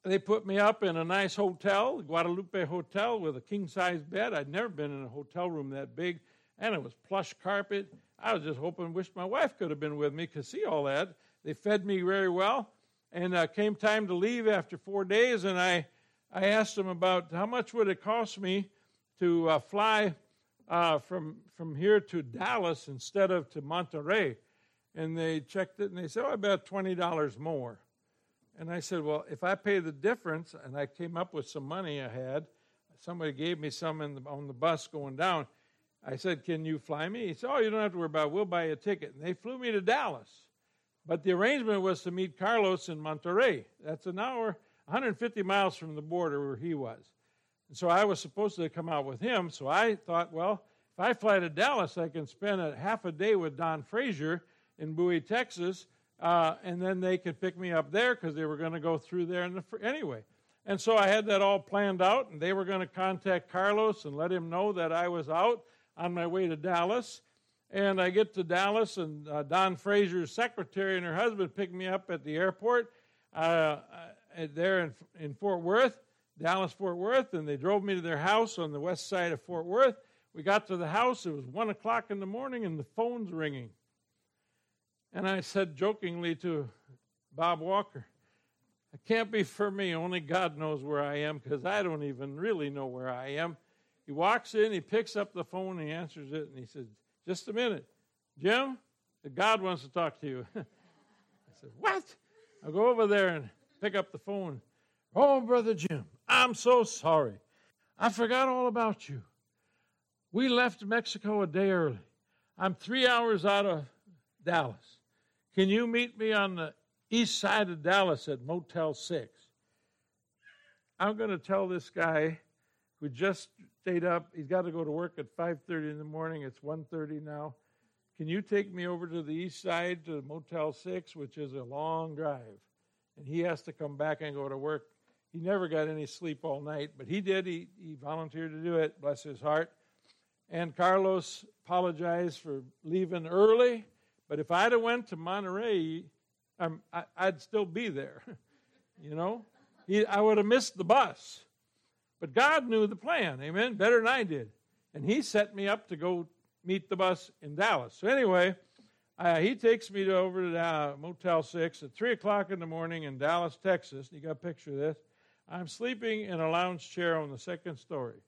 they put me up in a nice hotel, Guadalupe Hotel, with a king size bed. I'd never been in a hotel room that big, and it was plush carpet. I was just hoping, wished my wife could have been with me, could see all that. They fed me very well, and uh, came time to leave after four days, and I, I asked them about how much would it cost me to uh, fly uh, from from here to Dallas instead of to Monterrey, And they checked it and they said, Oh, I bet $20 more. And I said, Well, if I pay the difference, and I came up with some money I had, somebody gave me some the, on the bus going down. I said, Can you fly me? He said, Oh, you don't have to worry about it. We'll buy you a ticket. And they flew me to Dallas. But the arrangement was to meet Carlos in Monterrey. That's an hour, 150 miles from the border where he was. And so I was supposed to come out with him. So I thought, well, if I fly to Dallas, I can spend a half a day with Don Frazier in Bowie, Texas, uh, and then they could pick me up there because they were going to go through there the fr- anyway. And so I had that all planned out, and they were going to contact Carlos and let him know that I was out on my way to Dallas. And I get to Dallas, and uh, Don Frazier's secretary and her husband pick me up at the airport uh, uh, there in, in Fort Worth, Dallas, Fort Worth, and they drove me to their house on the west side of Fort Worth. We got to the house, it was 1 o'clock in the morning, and the phone's ringing. And I said jokingly to Bob Walker, it can't be for me. Only God knows where I am because I don't even really know where I am. He walks in, he picks up the phone, he answers it, and he says, Just a minute. Jim, God wants to talk to you. [LAUGHS] I said, What? I'll go over there and pick up the phone. Oh, Brother Jim, I'm so sorry. I forgot all about you. We left Mexico a day early. I'm three hours out of Dallas. Can you meet me on the east side of Dallas at Motel 6? I'm going to tell this guy who just stayed up, he's got to go to work at 5.30 in the morning. It's 1.30 now. Can you take me over to the east side to Motel 6, which is a long drive? And he has to come back and go to work. He never got any sleep all night, but he did. He, he volunteered to do it, bless his heart. And Carlos apologized for leaving early, but if I'd have went to Monterrey, I'm, I, would still be there. [LAUGHS] you know, he, I would have missed the bus. But God knew the plan, amen, better than I did. And he set me up to go meet the bus in Dallas. So anyway, uh, he takes me to, over to uh, Motel 6 at 3 o'clock in the morning in Dallas, Texas. You got a picture of this. I'm sleeping in a lounge chair on the second story.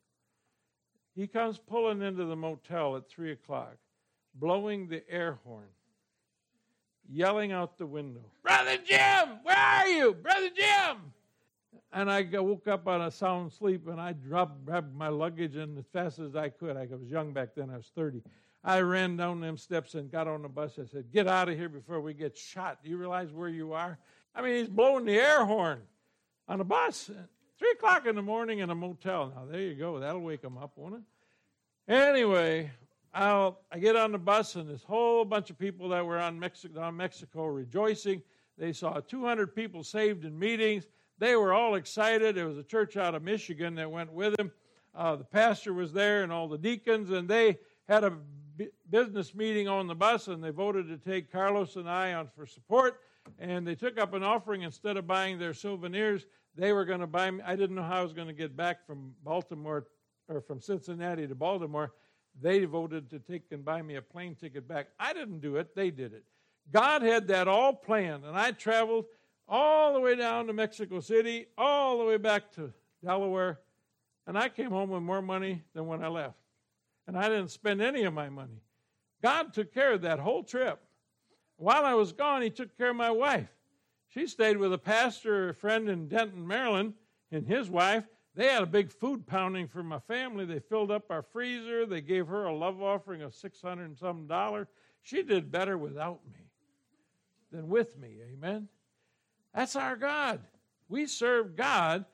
He comes pulling into the motel at 3 o'clock, blowing the air horn, yelling out the window, Brother Jim, where are you? Brother Jim! And I woke up on a sound sleep and I dropped, grabbed my luggage and as fast as I could, I was young back then, I was 30. I ran down them steps and got on the bus. I said, Get out of here before we get shot. Do you realize where you are? I mean, he's blowing the air horn on a bus. Three o'clock in the morning in a motel. Now, there you go. That'll wake them up, won't it? Anyway, I'll, I get on the bus, and this whole bunch of people that were on Mexico, on Mexico rejoicing. They saw 200 people saved in meetings. They were all excited. There was a church out of Michigan that went with them. Uh, the pastor was there and all the deacons, and they had a business meeting on the bus, and they voted to take Carlos and I on for support. And they took up an offering instead of buying their souvenirs. They were going to buy me. I didn't know how I was going to get back from Baltimore or from Cincinnati to Baltimore. They voted to take and buy me a plane ticket back. I didn't do it, they did it. God had that all planned, and I traveled all the way down to Mexico City, all the way back to Delaware, and I came home with more money than when I left. And I didn't spend any of my money. God took care of that whole trip. While I was gone, He took care of my wife. She stayed with a pastor a friend in Denton, Maryland, and his wife. They had a big food pounding for my family. They filled up our freezer. They gave her a love offering of 600 and some dollars. She did better without me than with me. Amen. That's our God. We serve God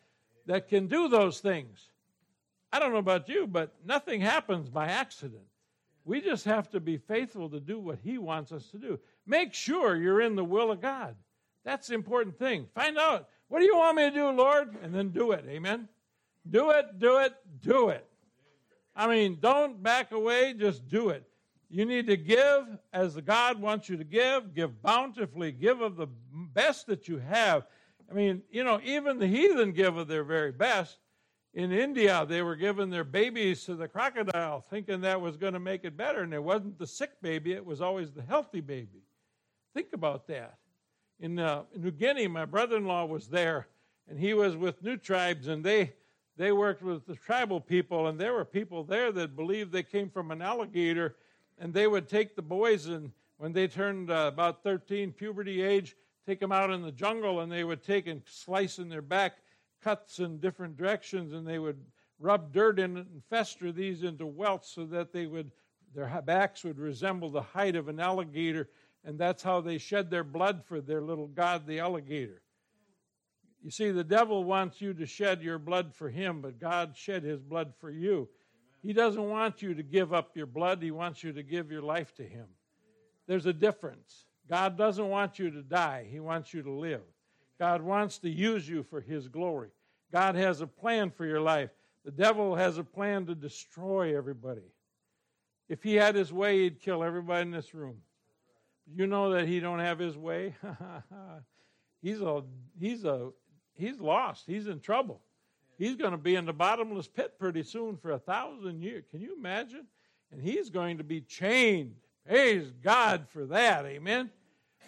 that can do those things. I don't know about you, but nothing happens by accident. We just have to be faithful to do what He wants us to do. Make sure you're in the will of God. That's the important thing. Find out, what do you want me to do, Lord? And then do it. Amen. Do it, do it, do it. I mean, don't back away, just do it. You need to give as God wants you to give, give bountifully, give of the best that you have. I mean, you know, even the heathen give of their very best. In India, they were giving their babies to the crocodile, thinking that was going to make it better. And it wasn't the sick baby, it was always the healthy baby. Think about that. In, uh, New Guinea, my brother in law was there, and he was with new tribes, and they they worked with the tribal people, and there were people there that believed they came from an alligator, and they would take the boys, and when they turned uh, about 13, puberty age, take them out in the jungle, and they would take and slice in their back cuts in different directions, and they would rub dirt in it and fester these into welts so that they would their backs would resemble the height of an alligator, and that's how they shed their blood for their little god, the alligator. You see, the devil wants you to shed your blood for him, but God shed his blood for you. He doesn't want you to give up your blood, he wants you to give your life to him. There's a difference. God doesn't want you to die, he wants you to live. God wants to use you for his glory. God has a plan for your life. The devil has a plan to destroy everybody. If he had his way, he'd kill everybody in this room. You know that he don't have his way. [LAUGHS] he's a he's a he's lost. He's in trouble. He's going to be in the bottomless pit pretty soon for a thousand years. Can you imagine? And he's going to be chained. Praise God for that. Amen.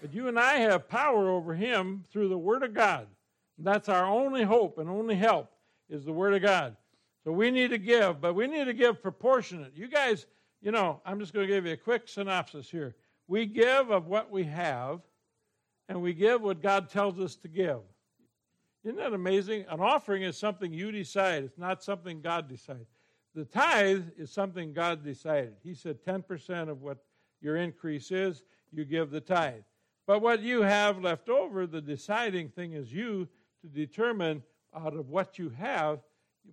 But you and I have power over him through the Word of God. That's our only hope and only help is the Word of God. So we need to give, but we need to give proportionate. You guys, you know, I'm just going to give you a quick synopsis here. We give of what we have, and we give what God tells us to give. Isn't that amazing? An offering is something you decide, it's not something God decides. The tithe is something God decided. He said 10% of what your increase is, you give the tithe. But what you have left over, the deciding thing is you to determine out of what you have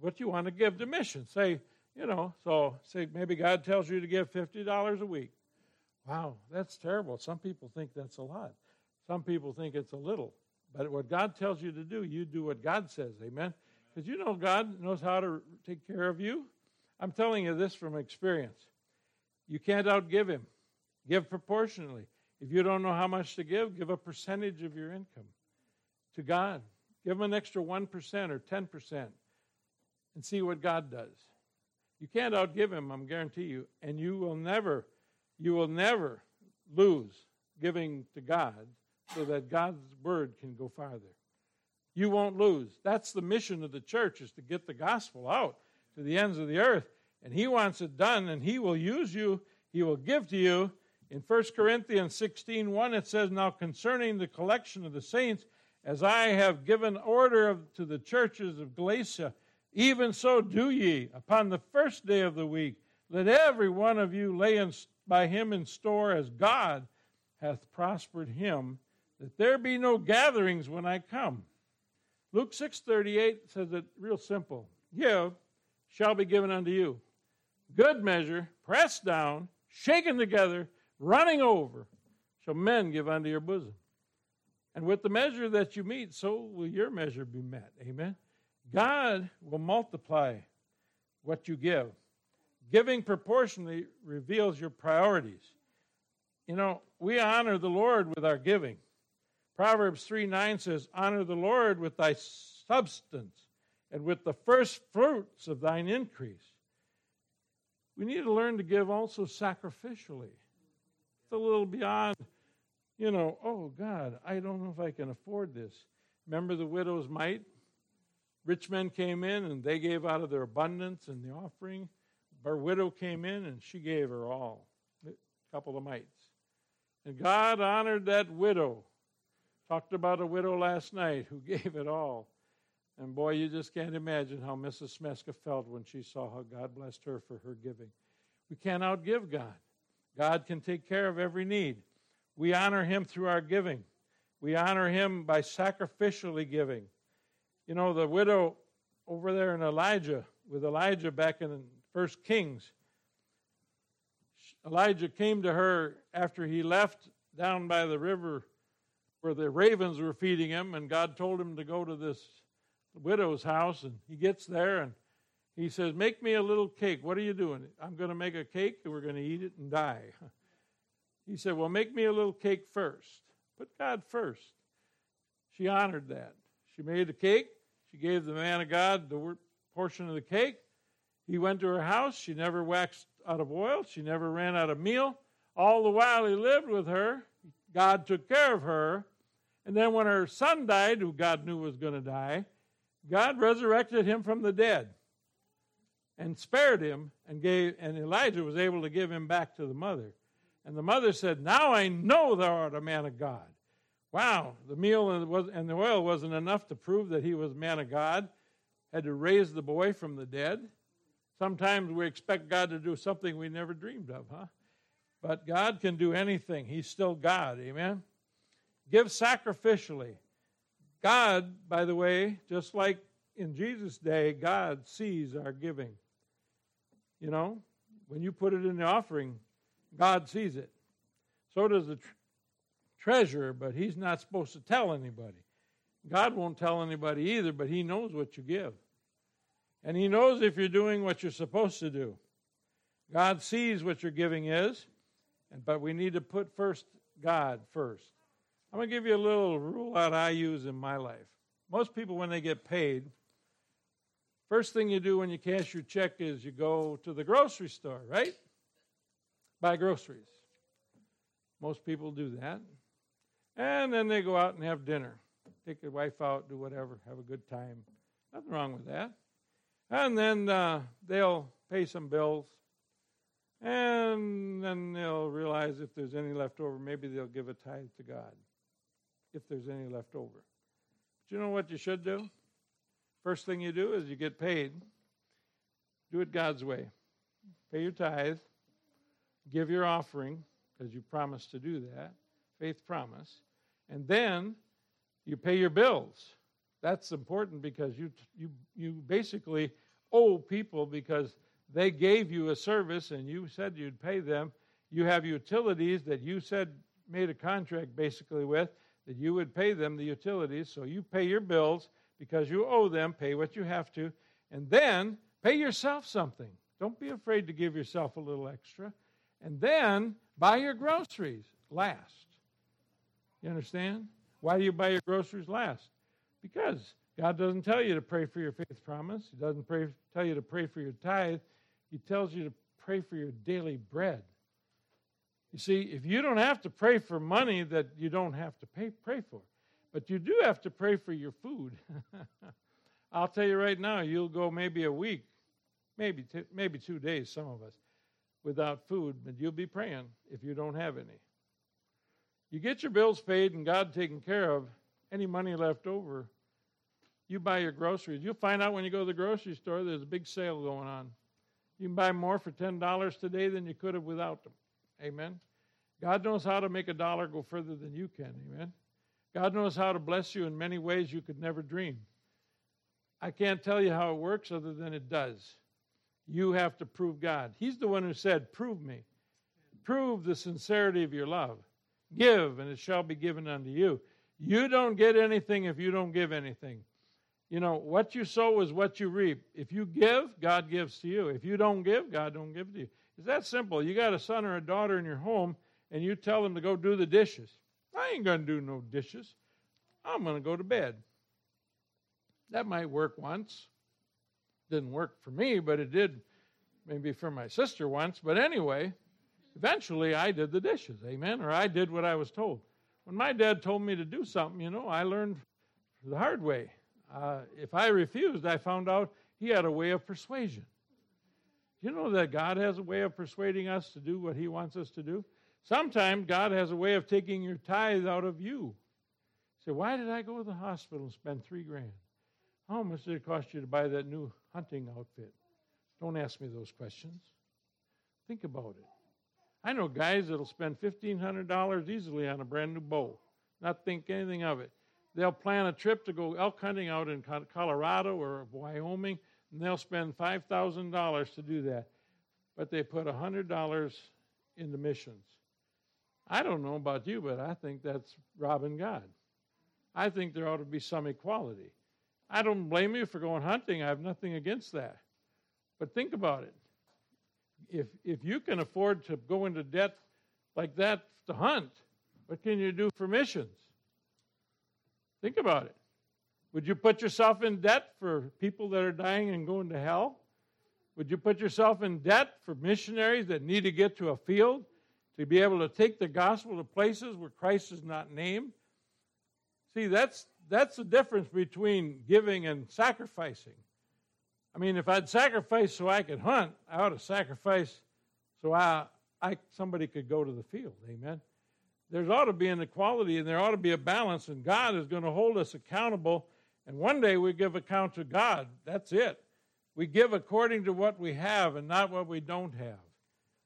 what you want to give to mission. Say, you know, so say maybe God tells you to give $50 a week. Wow, that's terrible. Some people think that's a lot. Some people think it's a little. But what God tells you to do, you do what God says. Amen? Because you know God knows how to take care of you. I'm telling you this from experience. You can't outgive Him. Give proportionally. If you don't know how much to give, give a percentage of your income to God. Give Him an extra 1% or 10% and see what God does. You can't outgive Him, I'm guarantee you, and you will never, you will never lose giving to God so that God's word can go farther. You won't lose. That's the mission of the church is to get the gospel out to the ends of the earth. And he wants it done and he will use you. He will give to you. In 1 Corinthians 16, 1, it says, Now concerning the collection of the saints, as I have given order of, to the churches of Galatia, even so do ye upon the first day of the week. Let every one of you lay in, by him in store as God hath prospered him that there be no gatherings when I come. Luke 6:38 says it real simple. Give shall be given unto you. Good measure, pressed down, shaken together, running over, shall men give unto your bosom. And with the measure that you meet, so will your measure be met. Amen. God will multiply what you give. Giving proportionally reveals your priorities. You know, we honor the Lord with our giving. Proverbs 3 9 says, Honor the Lord with thy substance and with the first fruits of thine increase. We need to learn to give also sacrificially. It's a little beyond, you know, oh God, I don't know if I can afford this. Remember the widow's mite? Rich men came in and they gave out of their abundance and the offering. Our widow came in and she gave her all, a couple of mites. And God honored that widow Talked about a widow last night who [LAUGHS] gave it all. And boy, you just can't imagine how Mrs. Smeska felt when she saw how God blessed her for her giving. We can't outgive God. God can take care of every need. We honor Him through our giving. We honor Him by sacrificially giving. You know, the widow over there in Elijah, with Elijah back in First Kings, Elijah came to her after he left down by the river where the ravens were feeding him, and God told him to go to this widow's house, and he gets there and he says, Make me a little cake. What are you doing? I'm going to make a cake and we're going to eat it and die. [LAUGHS] He said, Well, make me a little cake first. Put God first. She honored that. She made the cake. She gave the man of God the portion of the cake. He went to her house. She never waxed out of oil. She never ran out of meal. All the while he lived with her, God took care of her. And then when her son died, who God knew was going to die, God resurrected him from the dead and spared him and gave and Elijah was able to give him back to the mother. And the mother said, "Now I know thou art a man of God." Wow, the meal and the oil wasn't enough to prove that he was man of God. Had to raise the boy from the dead. Sometimes we expect God to do something we never dreamed of, huh? But God can do anything. He's still God. Amen. Give sacrificially. God, by the way, just like in Jesus' day, God sees our giving. You know, when you put it in the offering, God sees it. So does the tr- treasurer, but he's not supposed to tell anybody. God won't tell anybody either, but he knows what you give. And he knows if you're doing what you're supposed to do. God sees what your giving is, but we need to put first God first. I'm going to give you a little rule that I use in my life. Most people, when they get paid, first thing you do when you cash your check is you go to the grocery store, right? Buy groceries. Most people do that. And then they go out and have dinner. Take their wife out, do whatever, have a good time. Nothing wrong with that. And then uh, they'll pay some bills. And then they'll realize if there's any left over, maybe they'll give a tithe to God. If there's any left over. But you know what you should do? First thing you do is you get paid. Do it God's way. Pay your tithe. Give your offering, because you promised to do that. Faith promise. And then you pay your bills. That's important because you, you, you basically owe people because they gave you a service and you said you'd pay them. You have utilities that you said made a contract basically with that you would pay them the utilities. So you pay your bills because you owe them, pay what you have to, and then pay yourself something. Don't be afraid to give yourself a little extra. And then buy your groceries last. You understand? Why do you buy your groceries last? Because God doesn't tell you to pray for your faith promise. He doesn't pray, tell you to pray for your tithe. He tells you to pray for your daily bread. You see, if you don't have to pray for money that you don't have to pay, pray for, but you do have to pray for your food. [LAUGHS] I'll tell you right now, you'll go maybe a week, maybe t- maybe two days, some of us, without food, but you'll be praying if you don't have any. You get your bills paid and God taken care of, any money left over, you buy your groceries. You'll find out when you go to the grocery store there's a big sale going on. You can buy more for $10 today than you could have without them. Amen. God knows how to make a dollar go further than you can. Amen. God knows how to bless you in many ways you could never dream. I can't tell you how it works other than it does. You have to prove God. He's the one who said, Prove me. Prove the sincerity of your love. Give, and it shall be given unto you. You don't get anything if you don't give anything. You know, what you sow is what you reap. If you give, God gives to you. If you don't give, God don't give to you. It's that simple. You got a son or a daughter in your home, and you tell them to go do the dishes. I ain't going to do no dishes. I'm going to go to bed. That might work once. Didn't work for me, but it did maybe for my sister once. But anyway, eventually I did the dishes. Amen. Or I did what I was told. When my dad told me to do something, you know, I learned the hard way. Uh, if I refused, I found out he had a way of persuasion. You know that God has a way of persuading us to do what he wants us to do? Sometimes God has a way of taking your tithe out of you. Say, why did I go to the hospital and spend three grand? How much did it cost you to buy that new hunting outfit? Don't ask me those questions. Think about it. I know guys that'll spend $1,500 easily on a brand new bow, not think anything of it. They'll plan a trip to go elk hunting out in Colorado or Wyoming, and they'll spend $5,000 to do that. But they put $100 into missions. I don't know about you, but I think that's robbing God. I think there ought to be some equality. I don't blame you for going hunting. I have nothing against that. But think about it if if you can afford to go into debt like that to hunt, what can you do for missions? Think about it. Would you put yourself in debt for people that are dying and going to hell? Would you put yourself in debt for missionaries that need to get to a field to be able to take the gospel to places where Christ is not named? See, that's that's the difference between giving and sacrificing. I mean, if I'd sacrifice so I could hunt, I ought to sacrifice so I, I somebody could go to the field. Amen. There ought to be an equality and there ought to be a balance, and God is going to hold us accountable. And one day we give account to God. That's it. We give according to what we have and not what we don't have.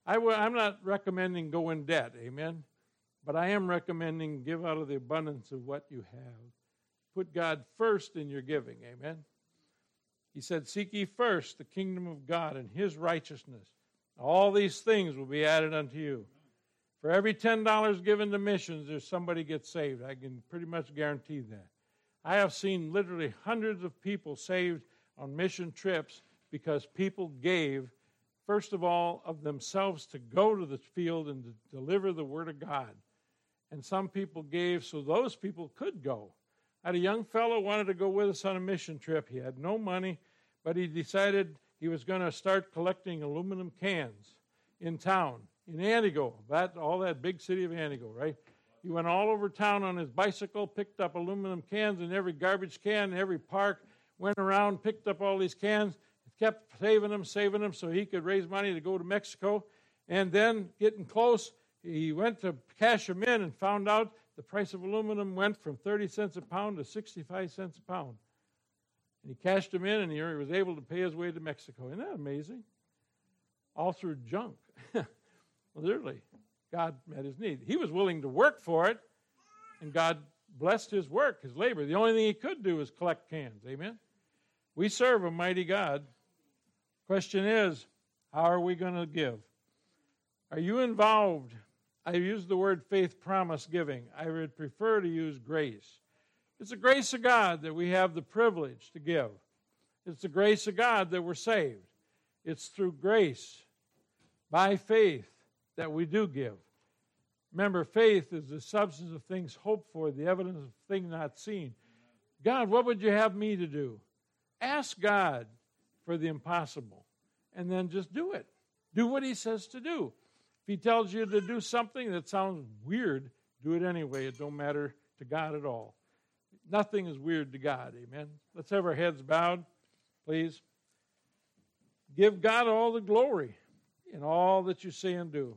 i w- I'm not recommending go in debt, amen. But I am recommending give out of the abundance of what you have. Put God first in your giving, amen. He said, Seek ye first the kingdom of God and his righteousness. All these things will be added unto you. For every $10 given to missions, there's somebody gets saved. I can pretty much guarantee that. I have seen literally hundreds of people saved on mission trips because people gave first of all, of themselves to go to the field and to deliver the Word of God. And some people gave so those people could go. I had a young fellow wanted to go with us on a mission trip. He had no money, but he decided he was going to start collecting aluminum cans in town, in Antigo, that all that big city of Antigo, right? He went all over town on his bicycle, picked up aluminum cans in every garbage can, in every park, went around, picked up all these cans, kept saving them, saving them so he could raise money to go to Mexico. And then, getting close, he went to cash them in and found out the price of aluminum went from 30 cents a pound to 65 cents a pound. And he cashed them in and he was able to pay his way to Mexico. Isn't that amazing? All through junk. [LAUGHS] Literally, God met his need. He was willing to work for it, and God blessed his work, his labor. The only thing he could do was collect cans. Amen? We serve a mighty God. Question is, how are we going to give? Are you involved? I use the word faith promise giving. I would prefer to use grace. It's the grace of God that we have the privilege to give. It's the grace of God that we're saved. It's through grace, by faith, that we do give. Remember, faith is the substance of things hoped for, the evidence of things not seen. God, what would you have me to do? Ask God for the impossible and then just do it. Do what He says to do. If He tells you to do something that sounds weird, do it anyway. It don't matter to God at all. Nothing is weird to God. Amen. Let's have our heads bowed, please. Give God all the glory in all that you say and do.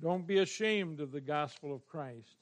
Don't be ashamed of the gospel of Christ.